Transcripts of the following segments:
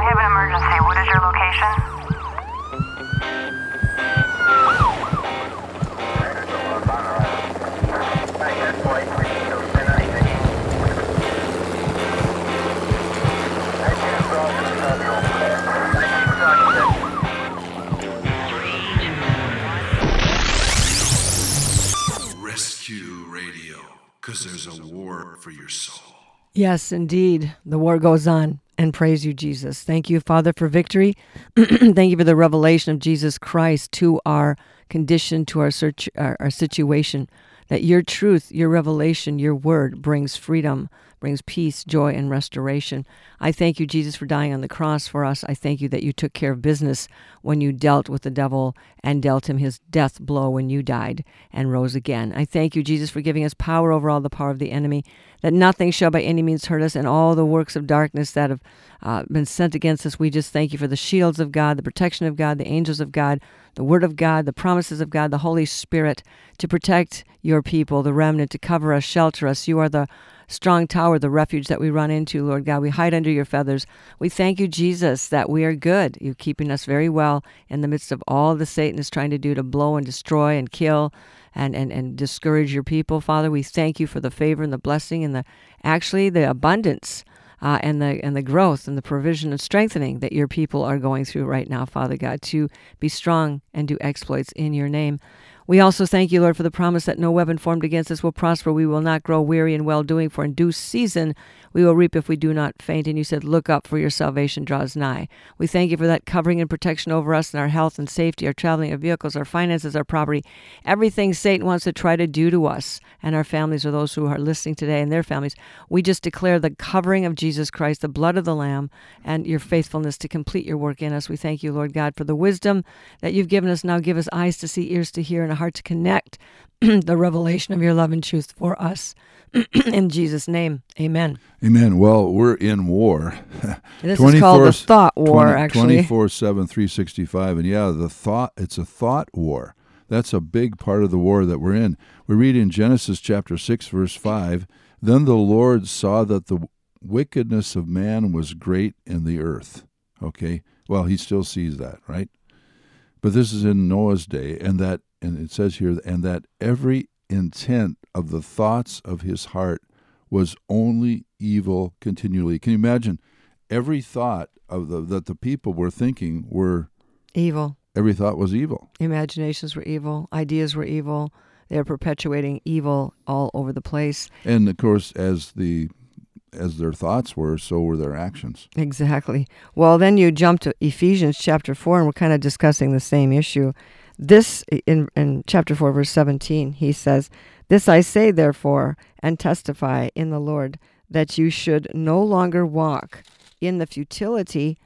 I have an emergency. What is your location? Because there's a war for your soul. Yes, indeed. The war goes on. And praise you, Jesus. Thank you, Father, for victory. Thank you for the revelation of Jesus Christ to our condition, to our search, our, our situation. That your truth, your revelation, your word brings freedom, brings peace, joy, and restoration. I thank you, Jesus, for dying on the cross for us. I thank you that you took care of business when you dealt with the devil and dealt him his death blow when you died and rose again. I thank you, Jesus, for giving us power over all the power of the enemy, that nothing shall by any means hurt us, and all the works of darkness that have uh, been sent against us. We just thank you for the shields of God, the protection of God, the angels of God, the Word of God, the promises of God, the Holy Spirit to protect your people, the remnant, to cover us, shelter us. You are the strong tower, the refuge that we run into, Lord God. We hide under your feathers. We thank you, Jesus, that we are good. You're keeping us very well in the midst of all the Satan is trying to do to blow and destroy and kill and, and, and discourage your people. Father, we thank you for the favor and the blessing and the actually the abundance uh, and the and the growth and the provision and strengthening that your people are going through right now, Father God, to be strong and do exploits in your name. We also thank you, Lord, for the promise that no weapon formed against us will prosper. We will not grow weary in well doing, for in due season we will reap if we do not faint. And you said, Look up, for your salvation draws nigh. We thank you for that covering and protection over us and our health and safety, our traveling, our vehicles, our finances, our property, everything Satan wants to try to do to us and our families or those who are listening today and their families. We just declare the covering of Jesus Christ, the blood of the Lamb, and your faithfulness to complete your work in us. We thank you, Lord God, for the wisdom that you've given us. Now give us eyes to see, ears to hear, and a heart to connect the revelation of your love and truth for us. in Jesus' name, amen. Amen. Well, we're in war. This is called the thought war, actually. 24 7, 365. And yeah, the thought, it's a thought war. That's a big part of the war that we're in. We read in Genesis chapter 6, verse 5 Then the Lord saw that the wickedness of man was great in the earth. Okay? Well, he still sees that, right? But this is in Noah's day, and that, and it says here, and that every intent of the thoughts of his heart was only evil continually. Can you imagine? Every thought of the that the people were thinking were Evil. every thought was evil. Imaginations were evil. Ideas were evil. They are perpetuating evil all over the place. And of course, as the as their thoughts were, so were their actions. Exactly. Well, then you jump to Ephesians chapter 4, and we're kind of discussing the same issue. This, in, in chapter 4, verse 17, he says, This I say, therefore, and testify in the Lord, that you should no longer walk in the futility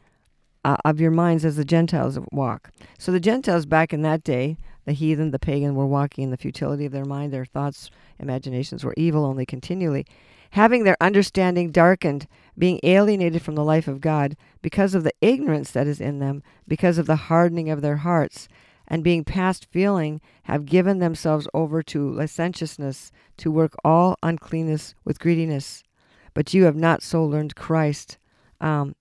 uh, of your minds as the Gentiles walk. So the Gentiles back in that day, the heathen, the pagan, were walking in the futility of their mind. Their thoughts, imaginations were evil only continually, having their understanding darkened, being alienated from the life of God because of the ignorance that is in them, because of the hardening of their hearts, and being past feeling, have given themselves over to licentiousness, to work all uncleanness with greediness. But you have not so learned Christ. Um,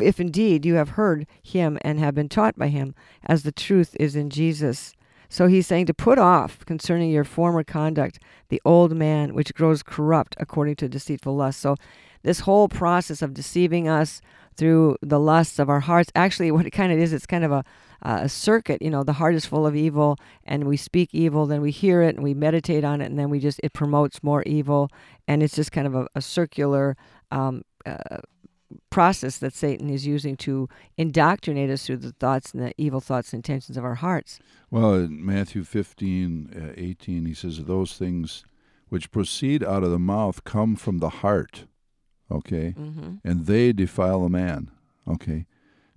if indeed you have heard him and have been taught by him, as the truth is in Jesus. So he's saying to put off concerning your former conduct the old man which grows corrupt according to deceitful lust. So this whole process of deceiving us through the lusts of our hearts, actually what it kind of is, it's kind of a, a circuit. You know, the heart is full of evil and we speak evil, then we hear it and we meditate on it and then we just, it promotes more evil. And it's just kind of a, a circular um, uh, process that Satan is using to indoctrinate us through the thoughts and the evil thoughts and intentions of our hearts. Well, in Matthew 15, uh, 18, he says, Those things which proceed out of the mouth come from the heart, okay? Mm-hmm. And they defile a man, okay?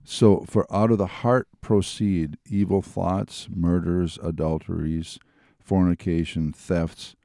So, for out of the heart proceed evil thoughts, murders, adulteries, fornication, thefts,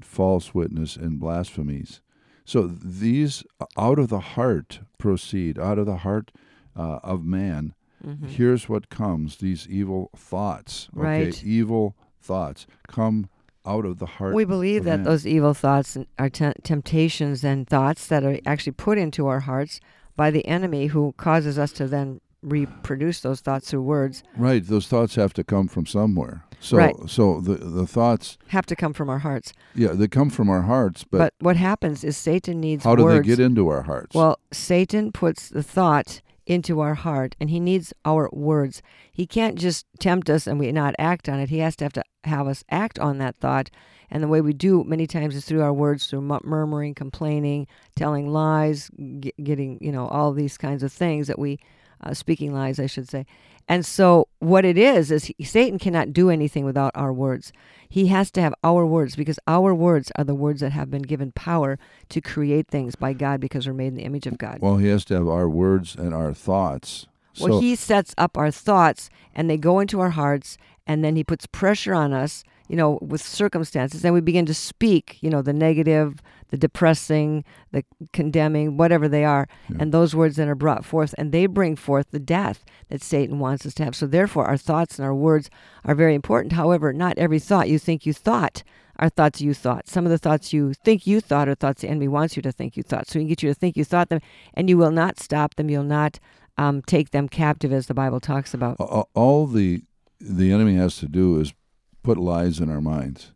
false witness, and blasphemies. So, these out of the heart proceed, out of the heart uh, of man. Mm-hmm. Here's what comes these evil thoughts, okay? Right. Evil thoughts come out of the heart. We believe that man. those evil thoughts are te- temptations and thoughts that are actually put into our hearts by the enemy who causes us to then reproduce those thoughts through words right, those thoughts have to come from somewhere. So, Right. so the the thoughts, have to come from our hearts. yeah, they come from our hearts, but, But, what happens is Satan needs how do words. they get into our hearts? Well, Satan puts the thought into our heart and he needs our words. He can't just tempt us and we not act on it. He has to have to have us act on that thought. And the way we do many times is through our words, through murmuring, complaining, telling lies, getting, you know, all these kinds of things that we, uh, speaking lies, I should say. And so what it is, is he, Satan cannot do anything without our words. He has to have our words because our words are the words that have been given power to create things by God because we're made in the image of God. well, he has to have our words and our thoughts. Well, so, he sets up our thoughts and they go into our hearts, and then he puts pressure on us, you know, with circumstances. And we begin to speak, you know, the negative, the depressing, the condemning, whatever they are. And those words then are brought forth, and they bring forth the death that Satan wants us to have. So, therefore, our thoughts and our words are very important. However, not every thought you think you thought are thoughts you thought. Some of the thoughts you think you thought are thoughts the enemy wants you to think you thought. So, he can get you to think you thought them, and you will not stop them. You'll not um, take them captive, as the Bible talks about. all the the enemy has to do is put lies in our minds.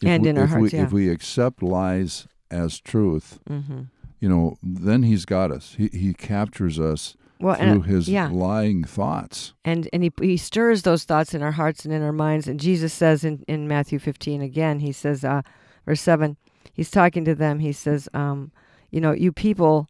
If And we, in our hearts, we, yeah. If we accept lies as truth, hmm you know, then he's got us. He he captures us Well, through and, uh, his yeah, lying thoughts. and and he he stirs those thoughts in our hearts and in our minds. And Jesus says in in Matthew 15 again, he says, uh, verse seven, he's talking to them. He says, um, you know, you people,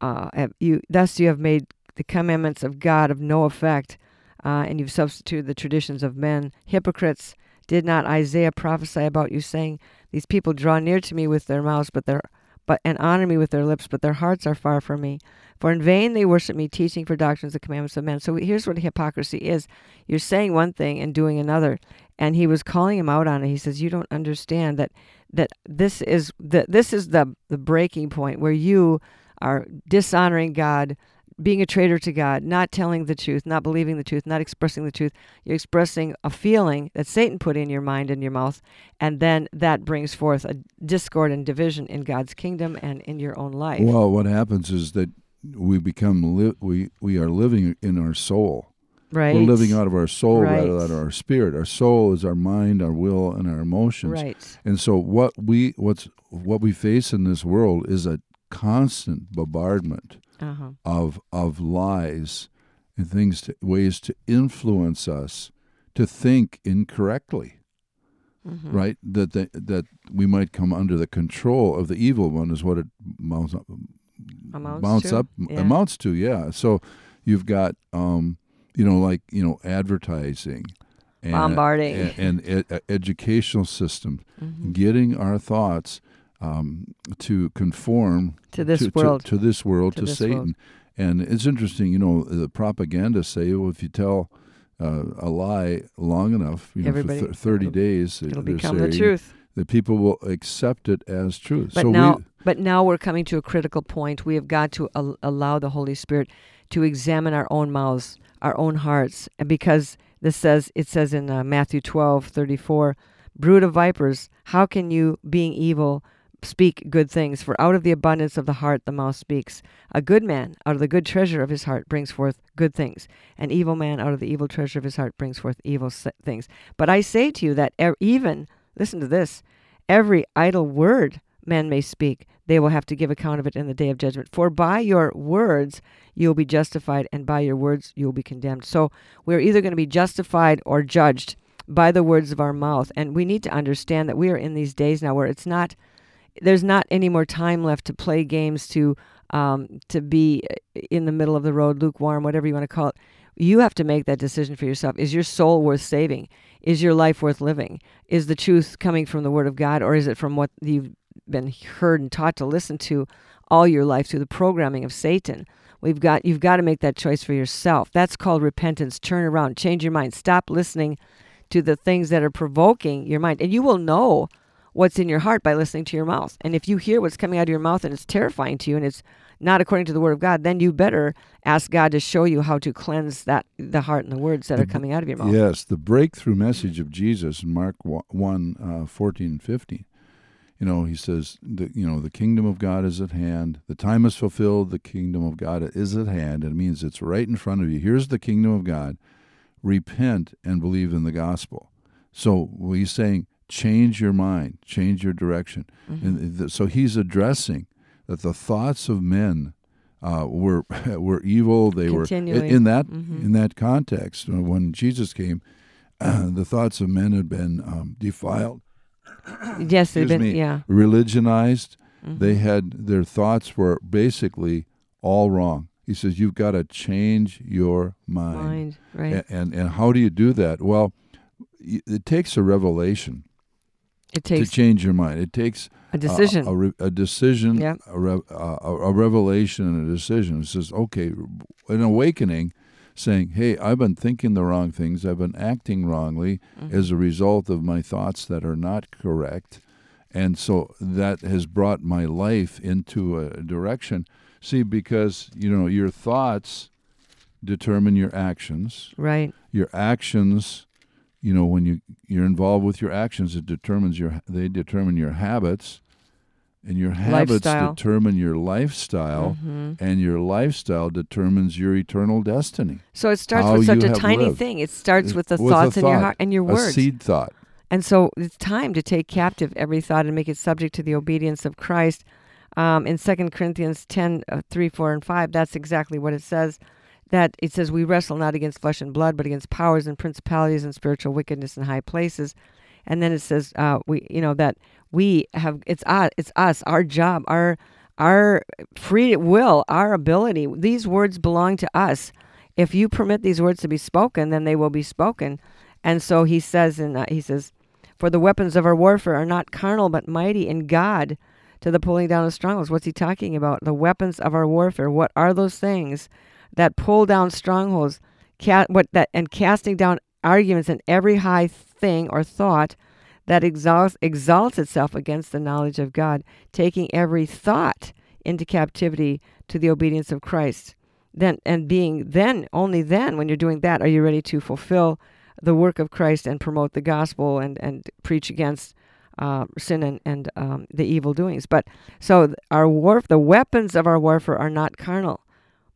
uh, have, you thus you have made the commandments of God of no effect, uh, and you've substituted the traditions of men. Hypocrites, did not Isaiah prophesy about you, saying, These people draw near to me with their mouths, but their but and honor me with their lips, but their hearts are far from me. For in vain they worship me, teaching for doctrines the commandments of men. So here's what hypocrisy is: you're saying one thing and doing another. And he was calling him out on it. He says, "You don't understand that that this is the this is the the breaking point where you are dishonoring God." Being a traitor to God, not telling the truth, not believing the truth, not expressing the truth. You're expressing a feeling that Satan put in your mind and your mouth, and then that brings forth a discord and division in God's kingdom and in your own life. Well, what happens is that we become li- we we are living in our soul. right. We're living out of our soul rather Right. than our spirit. Our soul is our mind, our will, and our emotions. Right. And so what we what's what we face in this world is a constant bombardment Uh-huh. of of lies and things to, ways to influence us to think incorrectly. Mhm. Right? That the, that we might come under the control of the evil one is what it mounts up Amounts mounts to? up Yeah. amounts to yeah so you've got um you know like you know advertising and, Bombarding. and, and e- educational systems Mhm. getting our thoughts um, to conform To this to, world. to, this world To to, this Satan world. and it's interesting you know the propagandists say well if you tell uh, a lie long enough you know for th- 30 it'll- days It'll become the truth. that people will accept it as truth But so now, we but now we're coming to a critical point. We have got to al- allow the Holy Spirit to examine our own mouths, our own hearts, and because this says it says in uh, Matthew twelve thirty four, "Brood of vipers, how can you, being evil, speak good things? For out of the abundance of the heart the mouth speaks. A good man out of the good treasure of his heart brings forth good things. An evil man out of the evil treasure of his heart brings forth evil things. But I say to you that even listen to this, every idle word." men may speak, they will have to give account of it in the day of judgment. For by your words you will be justified, and by your words you will be condemned. So we're either going to be justified or judged by the words of our mouth. And we need to understand that we are in these days now where it's not, there's not any more time left to play games, to um, to be in the middle of the road, lukewarm, whatever you want to call it. You have to make that decision for yourself. Is your soul worth saving? Is your life worth living? Is the truth coming from the Word of God, or is it from what you've been heard and taught to listen to all your life through the programming of Satan. We've got you've got to make that choice for yourself. That's called repentance. Turn around, change your mind. Stop listening to the things that are provoking your mind, and you will know what's in your heart by listening to your mouth. And if you hear what's coming out of your mouth and it's terrifying to you and it's not according to the word of God, then you better ask God to show you how to cleanse that the heart and the words that are coming out of your mouth. Yes, the breakthrough message of Jesus in Mark 1 uh, 14 and 15. You know, he says, the, you know, the kingdom of God is at hand. The time is fulfilled. The kingdom of God is at hand. It means it's right in front of you. Here's the kingdom of God. Repent and believe in the gospel. So he's saying, change your mind, change your direction. Mm-hmm. And th- so he's addressing that the thoughts of men uh, were were evil. They were in that Mhm. in that context. uh, When Jesus came, the thoughts of men had been um, defiled, Yes, they've been me, yeah. religionized. Mhm. They had their thoughts were basically all wrong. He says you've got to change your mind. mind, right. A- And and how do you do that? Well, y- it takes a revelation it takes to change your mind. It takes a decision. a, a, re- a decision, a, re- a, a revelation, and a decision. It says, okay, an awakening, saying, hey, I've been thinking the wrong things. I've been acting wrongly Mm-hmm. as a result of my thoughts that are not correct, and so that has brought my life into a direction. See, because you know your thoughts determine your actions right. your actions you know when you you're involved with your actions it determines your they determine your habits and your habits Lifestyle. determine your lifestyle Mhm. and your lifestyle determines your eternal destiny So it starts How with such a tiny lived. thing. It starts with the With thoughts in your heart and your words a seed thought And so it's time to take captive every thought and make it subject to the obedience of Christ. Um, in 2 Corinthians 10, uh, 3, 4, and 5, that's exactly what it says. That it says, We wrestle not against flesh and blood, but against powers and principalities and spiritual wickedness in high places. And then it says, uh, we, you know, that we have, it's us, it's us, our job, our, our free will, our ability. These words belong to us. If you permit these words to be spoken, then they will be spoken. And so he says, and uh, he says, for the weapons of our warfare are not carnal, but mighty in God to the pulling down of strongholds. What's he talking about? The weapons of our warfare. What are those things that pull down strongholds? What that and casting down arguments and every high thing or thought that exalts exalts itself against the knowledge of God, taking every thought into captivity to the obedience of Christ. Then and being then only then when you're doing that are you ready to fulfill the work of Christ and promote the gospel and, and preach against uh, sin and, and um, the evil doings. But so our war, the weapons of our warfare are not carnal,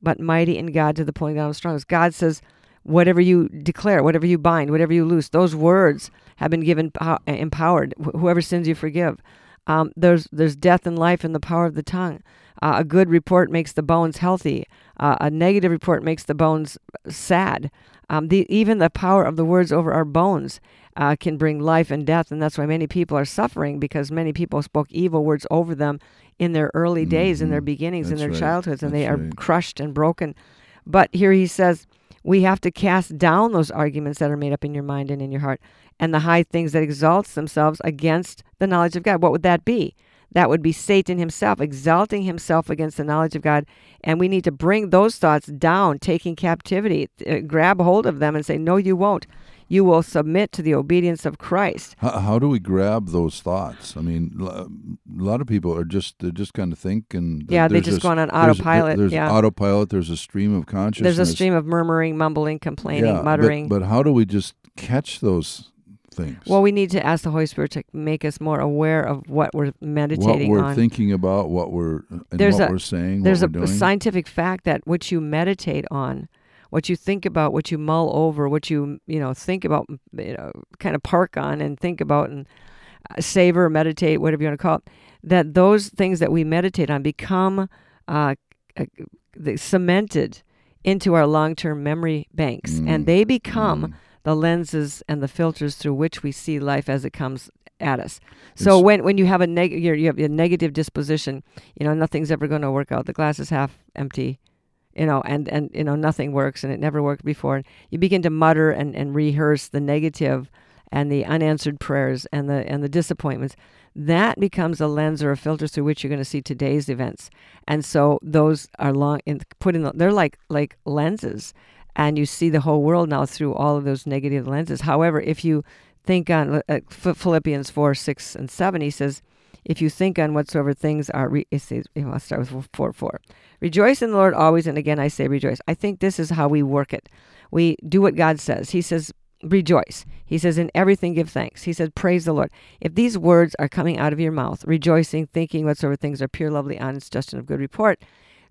but mighty in God to the pulling down of strongholds. God says, whatever you declare, whatever you bind, whatever you loose, those words have been given pow- empowered. Wh- whoever sins you forgive. Um, there's there's death and life in the power of the tongue. Uh, a good report makes the bones healthy. Uh, a negative report makes the bones sad. Um, the, even the power of the words over our bones uh, can bring life and death, and that's why many people are suffering because many people spoke evil words over them in their early days, in their Mhm. beginnings, in their right. childhoods, and they are right. crushed and broken. But here he says, we have to cast down those arguments that are made up in your mind and in your heart, and the high things that exalts themselves against the knowledge of God. What would that be? That would be Satan himself, exalting himself against the knowledge of God. And we need to bring those thoughts down, taking captivity, uh, grab hold of them and say, No, you won't. You will submit to the obedience of Christ. how, how do we grab those thoughts i mean a lot of people are just they're just kind of think and Yeah, they just go on an there's- autopilot, there's yeah. autopilot there's a stream of consciousness There's a stream of murmuring, mumbling, complaining, Yeah, muttering. but how do we just catch those things well, we need to ask the Holy Spirit to make us more aware of what we're meditating what we're on. thinking about, what we're and There's what a- we're saying, There's a, a scientific fact that what you meditate on, what you think about, what you mull over, what you you know think about, you know, kind of park on and think about and uh, savor, meditate, whatever you want to call it, that those things that we meditate on become uh, uh, cemented into our long-term memory banks, Mm. and they become Mm. the lenses and the filters through which we see life as it comes at us. So It's- when when you have a neg- you're, you have a negative disposition, you know nothing's ever going to work out. The glass is half empty, you know, and and you know nothing works and it never worked before. And you begin to mutter and and rehearse the negative and the unanswered prayers and the and the disappointments. That becomes a lens or a filter through which you're going to see today's events. And so those are long in, put in. The, they're like like lenses, and you see the whole world now through all of those negative lenses. However, if you think on uh, Philippians 4, 6, and 7, he says, if you think on whatsoever things are, re- it says, I'll start with 4, 4. Rejoice in the Lord always, and again I say rejoice. I think this is how we work it. We do what God says. He says, rejoice. He says, in everything give thanks. He said, praise the Lord. If these words are coming out of your mouth, rejoicing, thinking whatsoever things are pure, lovely, honest, just, and of good report,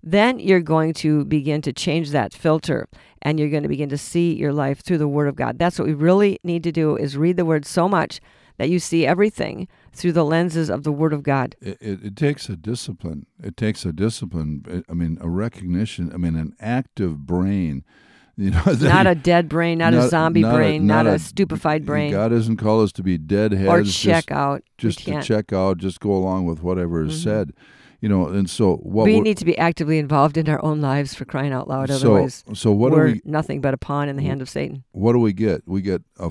then you're going to begin to change that filter and you're going to begin to see your life through the word of God. That's what we really need to do is read the word so much that you see everything through the lenses of the word of God. It, it, it takes a discipline. It takes a discipline. I mean, a recognition. I mean, an active brain. You know, Not a dead brain, not, a zombie not brain, not, a, a- stupefied brain, God doesn't call us to be dead heads. or just- check out. Just to. Mm-hmm. check out, just go along with whatever is said. You know, and so what we need to be actively involved in our own lives for crying out loud. so Otherwise, so what do we're we nothing but a pawn in the hand of Satan. what do we get? We get a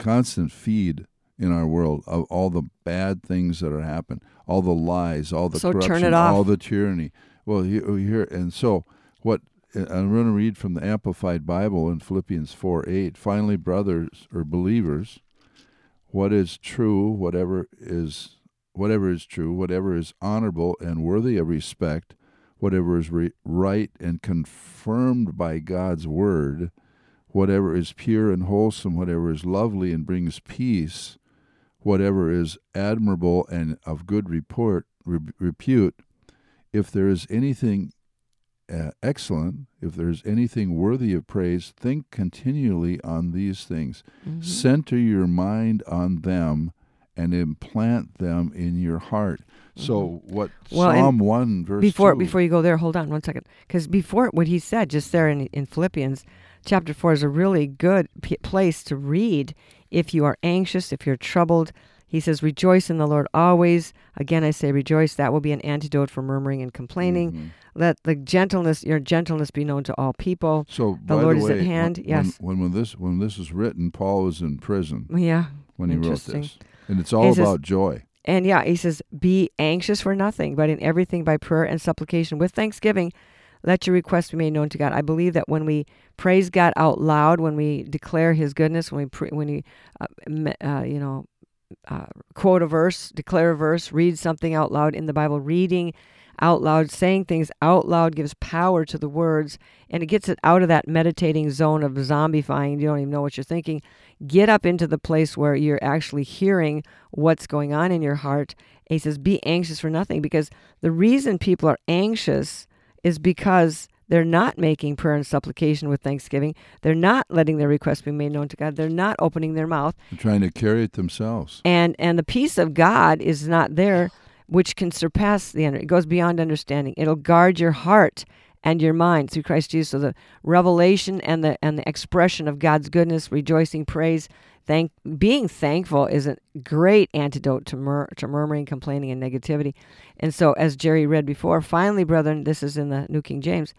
constant feed in our world of all the bad things that are happening, all the lies, all the So corruption, all the tyranny. Well, here, oh, here and so what uh, I'm going to read from the Amplified Bible in Philippians 4 8. Finally, brothers or believers, what is true, whatever is whatever is true, whatever is honorable and worthy of respect, whatever is re- right and confirmed by God's word, whatever is pure and wholesome, whatever is lovely and brings peace, whatever is admirable and of good report re- repute, if there is anything uh, excellent, if there is anything worthy of praise, think continually on these things. Mm-hmm. Center your mind on them and implant them in your heart. So what Mm-hmm. Well, Psalm 1 verse before 2 before you go there, hold on one second, because before what he said just there in in Philippians chapter four is a really good p- place to read if you are anxious, if you're troubled. He says, "Rejoice in the Lord always." Again, I say, rejoice. That will be an antidote for murmuring and complaining. Mm-hmm. Let the gentleness, your gentleness, be known to all people. So The by Lord the is way, at hand, When, yes. When, when this when this was written, Paul was in prison Yeah, when he wrote this, and it's all He says- about joy. And yeah, he says, Be anxious for nothing, but in everything by prayer and supplication with thanksgiving, let your requests be made known to God. I believe that when we praise God out loud, when we declare His goodness, when we pre- when we, uh, uh, you know, uh, quote a verse, declare a verse, read something out loud in the Bible, reading out loud, saying things out loud gives power to the words, and it gets it out of that meditating zone of zombifying. You don't even know what you're thinking. Get up into the place where you're actually hearing what's going on in your heart. And he says, Be anxious for nothing, because the reason people are anxious is because they're not making prayer and supplication with thanksgiving. They're not letting their requests be made known to God. They're not opening their mouth They're trying to carry it themselves. and and the peace of God is not there, which can surpass the under. It goes beyond understanding. It'll guard your heart and your mind through Christ Jesus. So the revelation and the and the expression of God's goodness, rejoicing, praise, thank, being thankful is a great antidote to mur- to murmuring, complaining, and negativity. And so, as Jerry read before, finally, brethren, this is in the New King James.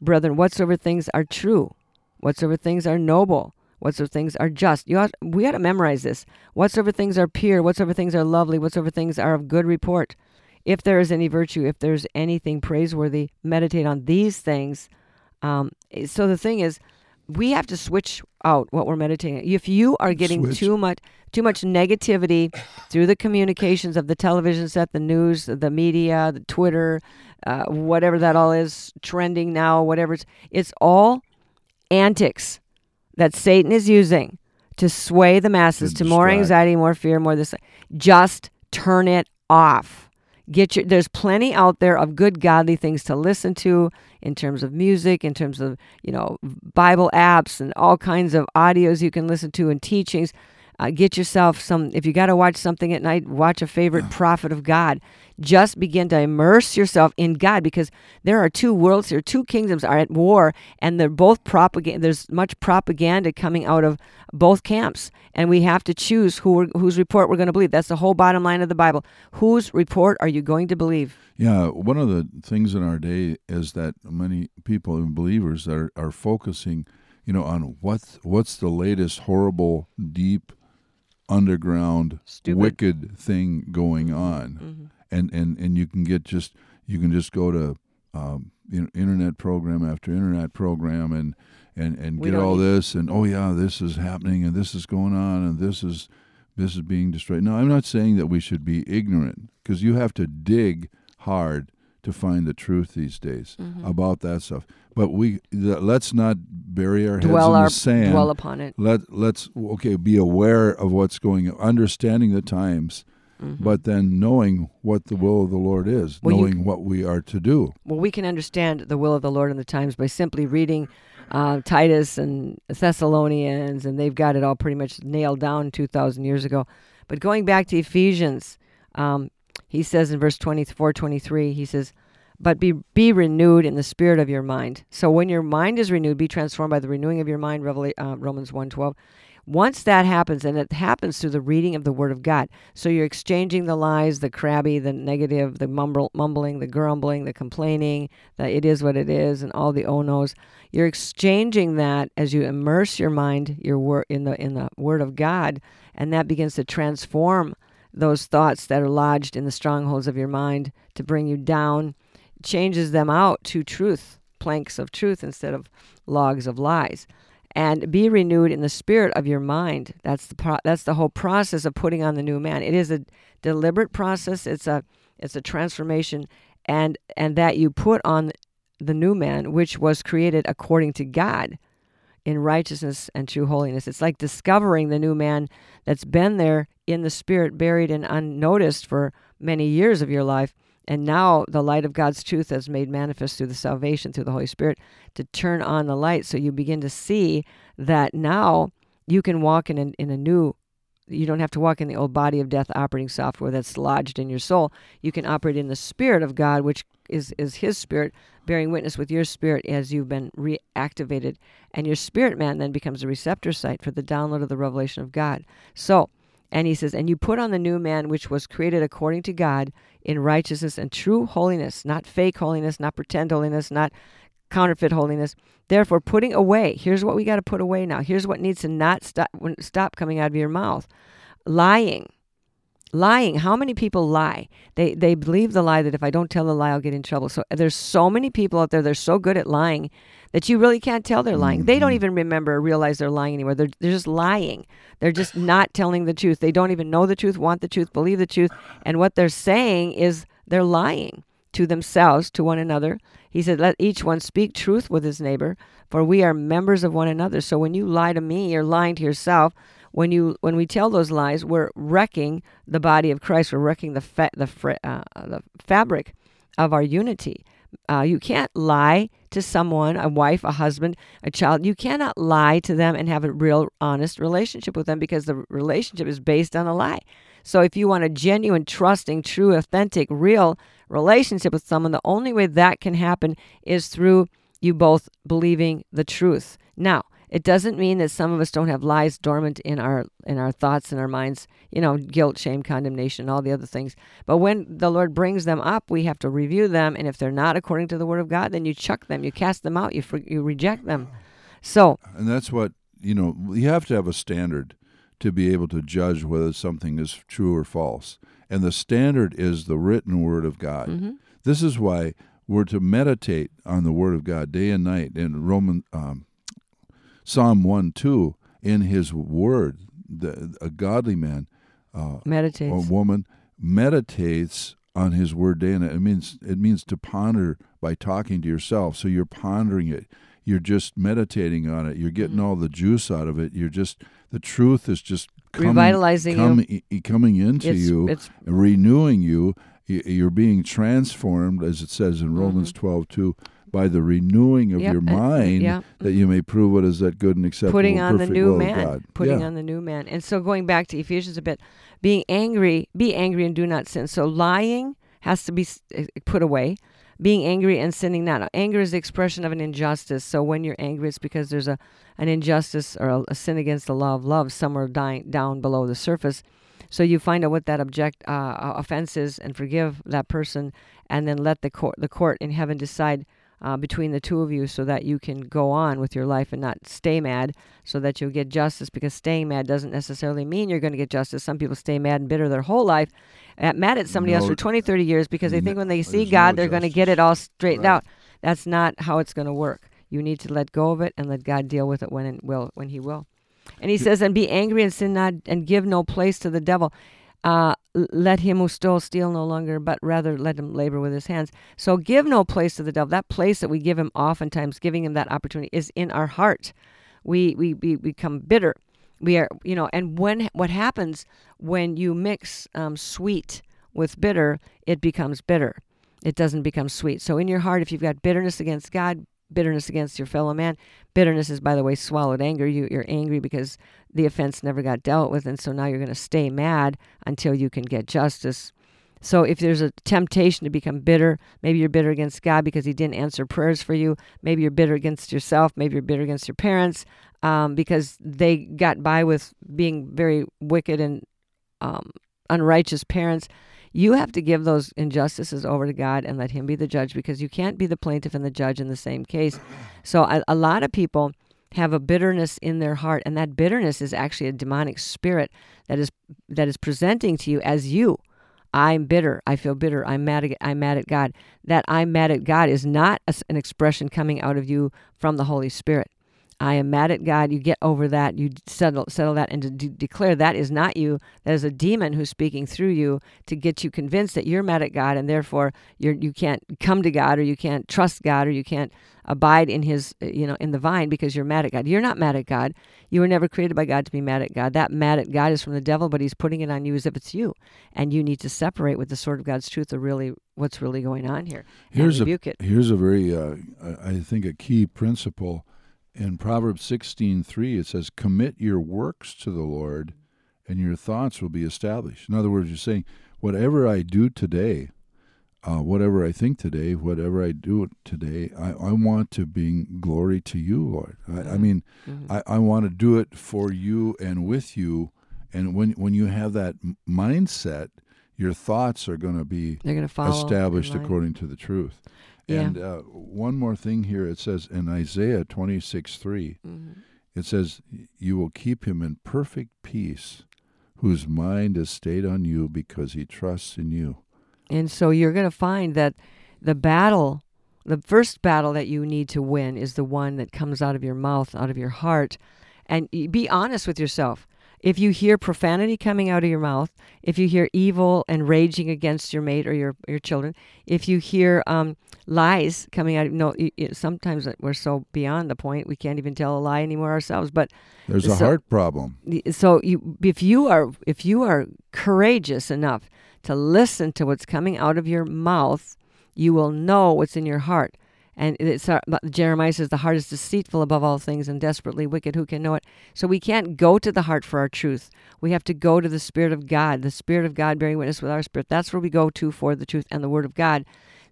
Brethren, whatsoever things are true, whatsoever things are noble, whatsoever things are just. You ought, we ought to memorize this. Whatsoever things are pure, whatsoever things are lovely, whatsoever things are of good report. If there is any virtue, if there's anything praiseworthy, meditate on these things. Um, so the thing is, we have to switch out what we're meditating. If you are getting Switch. too much too much negativity through the communications of the television set, the news, the media, the Twitter, uh, whatever that all is trending now, whatever it's, it's all antics that Satan is using to sway the masses To to, more anxiety, more fear, more this. Just turn it off. Get your. There's plenty out there of good, godly things to listen to in terms of music, in terms of you know Bible apps and all kinds of audios you can listen to and teachings. Uh, get yourself some. If you got to watch something at night, watch a favorite prophet of God. Just begin to immerse yourself in God because there are two worlds here, two kingdoms are at war, and they're both propaganda. There's much propaganda coming out of both camps, and we have to choose who we're, whose report we're going to believe. That's the whole bottom line of the Bible. Whose report are you going to believe? Yeah, one of the things in our day is that many people and believers are, are focusing, you know, on what's what's the latest horrible, deep, underground, Stupid. wicked thing going on, and and and you can get just you can just go to um, you know, internet program after internet program and and and We get all this and oh yeah, this is happening and this is going on and this is this is being destroyed. now I'm not saying that we should be ignorant because you have to dig hard to find the truth these days Mm-hmm. about that stuff. But we th- let's not bury our heads dwell in our the sand. dwell upon it. Let let's okay be aware of what's going on, understanding the times, but then knowing what the will of the Lord is, Mm-hmm. Well, you- knowing what we are to do. Well, we can understand the will of the Lord in the times by simply reading uh, Titus and Thessalonians, and they've got it all pretty much nailed down 2,000 years ago. But going back to Ephesians, um, he says in verse 24, 23, he says, but be, be renewed in the spirit of your mind. So when your mind is renewed, be transformed by the renewing of your mind, uh, Romans 1.12. Once that happens, and it happens through the reading of the Word of God, so you're exchanging the lies, the crabby, the negative, the mumble, mumbling, the grumbling, the complaining, that it is what it is, and all the oh no's. You're exchanging that as you immerse your mind, your word in the in the Word of God, and that begins to transform those thoughts that are lodged in the strongholds of your mind to bring you down, changes them out to truth, planks of truth instead of logs of lies and be renewed in the spirit of your mind. That's the pro- that's the whole process of putting on the new man. It is a deliberate process. It's a it's a transformation, and and that you put on the new man, which was created according to God, in righteousness and true holiness. It's like discovering the new man that's been there in the spirit, buried and unnoticed for many years of your life. And now the light of God's truth has made manifest through the salvation, through the Holy Spirit, to turn on the light. So you begin to see that now you can walk in a, in a new, you don't have to walk in the old body of death operating software that's lodged in your soul. You can operate in the Spirit of God, which is, is His Spirit, bearing witness with your spirit as you've been reactivated. And your spirit man then becomes a receptor site for the download of the revelation of God. So, and he says, and you put on the new man which was created according to God in righteousness and true holiness, not fake holiness, not pretend holiness, not counterfeit holiness. Therefore, putting away, here's what we got to put away now. Here's what needs to not stop, stop coming out of your mouth lying. Lying. How many people lie? They they believe the lie that if I don't tell the lie, I'll get in trouble. So there's so many people out there. They're so good at lying that you really can't tell they're lying. They don't mm-hmm. even remember or realize they're lying anymore. They're they're just lying. They're just not telling the truth. They don't even know the truth, want the truth, believe the truth, and what they're saying is they're lying to themselves, to one another. He said, "Let each one speak truth with his neighbor, for we are members of one another." So when you lie to me, you're lying to yourself when you when we tell those lies, we're wrecking the body of Christ. We're wrecking the fa- the uh, the fabric of our unity. Uh, you can't lie to someone, a wife, a husband, a child. You cannot lie to them and have a real, honest relationship with them because the relationship is based on a lie. So if you want a genuine, trusting, true, authentic, real relationship with someone, the only way that can happen is through you both believing the truth. Now, it doesn't mean that some of us don't have lies dormant in our in our thoughts and our minds, you know, guilt, shame, condemnation, all the other things. But when the Lord brings them up, we have to review them, and if they're not according to the Word of God, then you chuck them, you cast them out, you for, you reject them. So And that's what, you know, you have to have a standard to be able to judge whether something is true or false. And the standard is the written word of God. Mm-hmm. This is why we're to meditate on the word of God day and night. In Roman um, Psalm 1 2, in his word, the, a godly man or meditates. woman meditates on his word day and. It means it means to ponder by talking to yourself. So you're pondering it. You're just meditating on it. You're getting Mm-hmm. all the juice out of it. You're just the truth is just coming, Revitalizing you. coming, coming into It's- you, it's- renewing you. You're being transformed, as it says in Romans twelve two, by the renewing of Mm-hmm. Yep, your and- mind, yeah. that you may prove what is that good and acceptable, putting on the new man God. putting Yeah. on the new man and so going back to ephesians a bit being angry be angry and do not sin so lying has to be eh, put away being angry and sinning not anger is the expression of an injustice so when you're angry it's because there's a an injustice or a, a sin against the law of love somewhere dying, down below the surface so you find out what that object uh, offense is and forgive that person and then let the court the court in heaven decide uh, between the two of you so that you can go on with your life and not stay mad so that you'll get justice because staying mad doesn't necessarily mean you're going to get justice. Some people stay mad and bitter their whole life, uh, mad at somebody else for 20, 30 years because they think when they see God, no they're going to get it all straightened Right. out. That's not how it's going to work. You need to let go of it and let God deal with it when it will when He will. And He says, "And be angry and sin not, and give no place to the devil." Uh, let him who stole steal no longer, but rather let him labor with his hands. So give no place to the devil. That place that we give him, oftentimes giving him that opportunity, is in our heart. We we, we become bitter. We are, you know, and when what happens when you mix um, sweet with bitter, it becomes bitter. It doesn't become sweet. So in your heart, if you've got bitterness against God, bitterness against your fellow man, bitterness is, by the way, swallowed anger. You, you're angry because the offense never got dealt with, and so now you're going to stay mad until you can get justice. So if there's a temptation to become bitter, maybe you're bitter against God because He didn't answer prayers for you. Maybe you're bitter against yourself. Maybe you're bitter against your parents um, because they got by with being very wicked and um, unrighteous parents. You have to give those injustices over to God and let Him be the judge because you can't be the plaintiff and the judge in the same case. So a, a lot of people have a bitterness in their heart, and that bitterness is actually a demonic spirit that is that is presenting to you as you. I'm bitter. I feel bitter. I'm mad. At, I'm mad at God. That I'm mad at God is not a, an expression coming out of you from the Holy Spirit. I am mad at God. You get over that. You settle settle that and to de- declare that is not you. That is a demon who's speaking through you to get you convinced that you're mad at God and therefore you're you can't come to God or you can't trust God or you can't abide in His you know in the vine because you're mad at God. You're not mad at God. You were never created by God to be mad at God. That mad at God is from the devil, but he's putting it on you as if it's you, and you need to separate with the sword of God's truth of really what's really going on here. Here's a it. here's a very uh, I think a key principle in Proverbs sixteen three. It says, "Commit your works to the Lord, and your thoughts will be established." In other words, you're saying, whatever I do today, uh, whatever I think today, whatever I do today, I, I want to bring glory to you, Lord. I, I mean, Mhm. I, I want to do it for you and with you. And when when you have that mindset, your thoughts are going to be They're going to follow established according to the truth. Yeah. And uh, one more thing here it says in Isaiah 26 3, Mhm. it says, You will keep him in perfect peace, whose mind is stayed on you because he trusts in you. And so you're going to find that the battle, the first battle that you need to win is the one that comes out of your mouth, out of your heart. And be honest with yourself. If you hear profanity coming out of your mouth, if you hear evil and raging against your mate or your your children, if you hear um, lies coming out, no, sometimes we're so beyond the point we can't even tell a lie anymore ourselves. But There's a So- heart problem. so you if you are if you are courageous enough to listen to what's coming out of your mouth you will know what's in your heart. And it's our, jeremiah says the heart is deceitful above all things and desperately wicked. Who can know it? So we can't go to the heart for our truth. We have to go to the spirit of god the spirit of god bearing witness with our spirit. That's where we go to for the truth and the word of god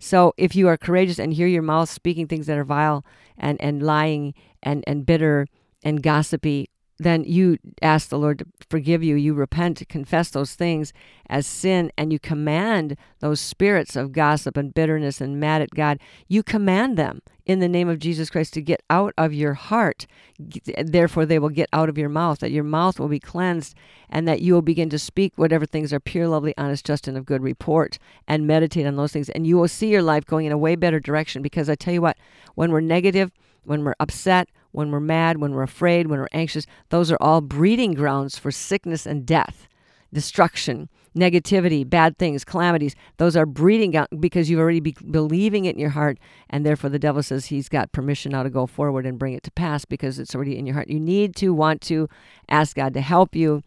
so if you are courageous and hear your mouth speaking things that are vile and, and lying and, and bitter and gossipy, then you ask the Lord to forgive you. You repent, confess those things as sin, and you command those spirits of gossip and bitterness and mad at God. You command them in the name of Jesus Christ to get out of your heart. Therefore, they will get out of your mouth, that your mouth will be cleansed, and that you will begin to speak whatever things are pure, lovely, honest, just, and of good report, and meditate on those things. And you will see your life going in a way better direction because I tell you what, when we're negative, when we're upset, when we're mad, when we're afraid, when we're anxious, those are all breeding grounds for sickness and death, destruction, negativity, bad things, calamities. Those are breeding ground because you've already be believing it in your heart, and therefore the devil says he's got permission now to go forward and bring it to pass because it's already in your heart. You need to want to ask God to help you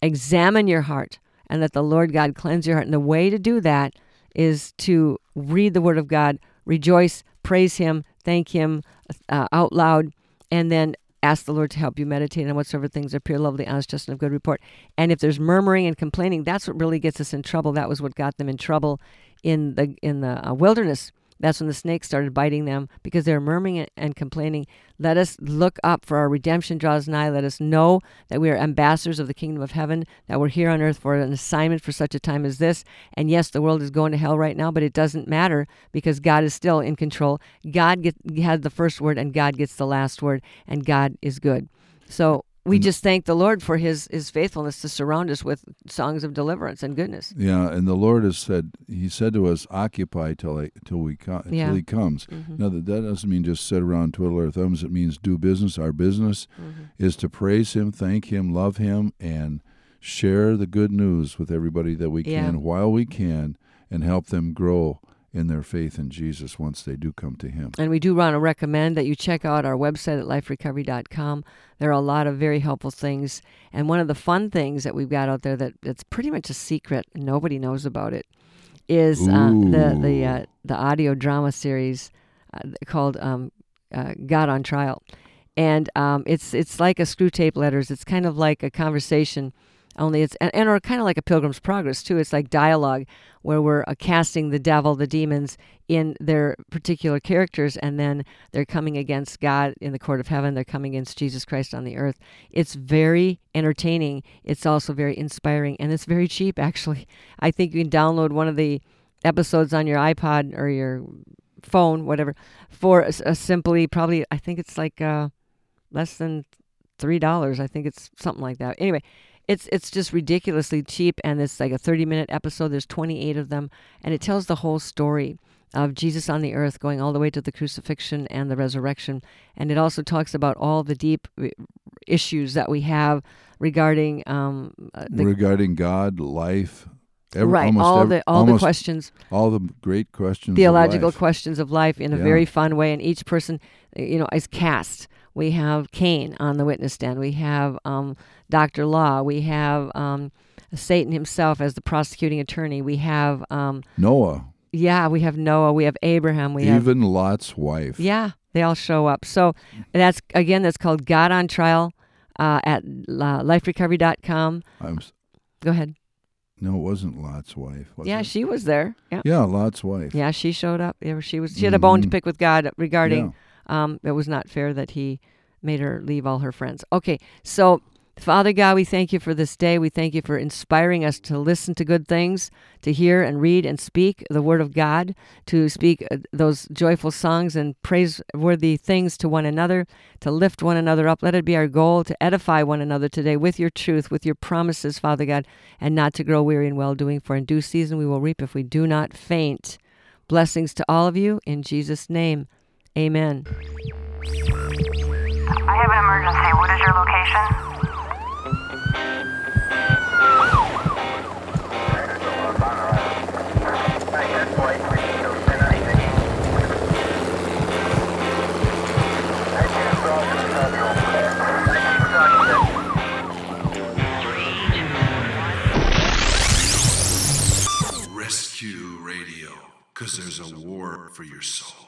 examine your heart and let the Lord God cleanse your heart. And the way to do that is to read the Word of God, rejoice, praise Him, thank Him uh, out loud, and then ask the Lord to help you meditate on whatsoever things pure, lovely, honest, just, and of good report. And if there's murmuring and complaining, that's what really gets us in trouble. That was what got them in trouble in the in the uh, wilderness. That's when the snakes started biting them because they were murmuring and- complaining. Let us look up for our redemption draws nigh. Let us know that we are ambassadors of the kingdom of heaven, that we're here on earth for an assignment for such a time as this. And yes, the world is going to hell right now, but it doesn't matter because God is still in control. God get, had the first word, and God gets the last word, and God is good. So we just thank the Lord for His His faithfulness to surround us with songs of deliverance and goodness. Yeah, and the Lord has said He said to us, "Occupy till I, till we co- till He comes." Mm-hmm. Now that that doesn't mean just sit around twiddle our thumbs. It means do business. Our business mm-hmm. is to praise Him, thank Him, love Him, and share the good news with everybody that we Yeah. can while we can, and help them grow in their faith in Jesus once they do come to Him. And we do want to recommend that you check out our website at liferecovery.com. There are a lot of very helpful things. And one of the fun things that we've got out there that that's pretty much a secret, nobody knows about it, is uh, the the uh, the audio drama series uh, called um, uh, God on Trial. And um, it's it's like a Screwtape letters. It's kind of like a conversation, only it's and, and or kind of like a Pilgrim's Progress too. It's like dialogue where we're uh, casting the devil, the demons in their particular characters, and then they're coming against God in the court of heaven. They're coming against Jesus Christ on the earth. It's very entertaining. It's also very inspiring, and it's very cheap. Actually, I think you can download one of the episodes on your iPod or your phone, whatever, for a, a simply probably I think it's like uh, less than three dollars. I think it's something like that. Anyway, it's it's just ridiculously cheap, and it's like a thirty minute episode. There's twenty eight of them, and it tells the whole story of Jesus on the earth, going all the way to the crucifixion and the resurrection, and it also talks about all the deep uh, issues that we have regarding um, uh, the regarding God, life, every, right all ev- the all the questions all the great questions, of theological life. questions of life in a Yeah. very fun way and each person uh, you know is cast we have Cain on the witness stand we have um, Dr. Law we have um, Satan himself as the prosecuting attorney we have um, Noah, yeah we have Noah we have Abraham we have even Lot's wife. yeah they all show up so that's again that's called God on Trial uh, at uh, liferecovery.com I'm, s- go ahead no, it wasn't Lot's wife. was yeah it? she was there yeah yeah, Lot's wife. yeah she showed up yeah, she was she had a bone to Mhm. pick with God regarding Yeah. Um, it was not fair that he made her leave all her friends. Okay, so Father God, we thank you for this day. We thank you for inspiring us to listen to good things, to hear and read and speak the Word of God, to speak uh, those joyful songs and praiseworthy things to one another, to lift one another up. Let it be our goal to edify one another today with your truth, with your promises, Father God, and not to grow weary in well doing. For in due season we will reap if we do not faint. Blessings to all of you in Jesus' name. Amen. I have an emergency. What is your location? I have a flight radio tonight. I can't stop the schedule. Rescue Radio, because there's a war for your soul.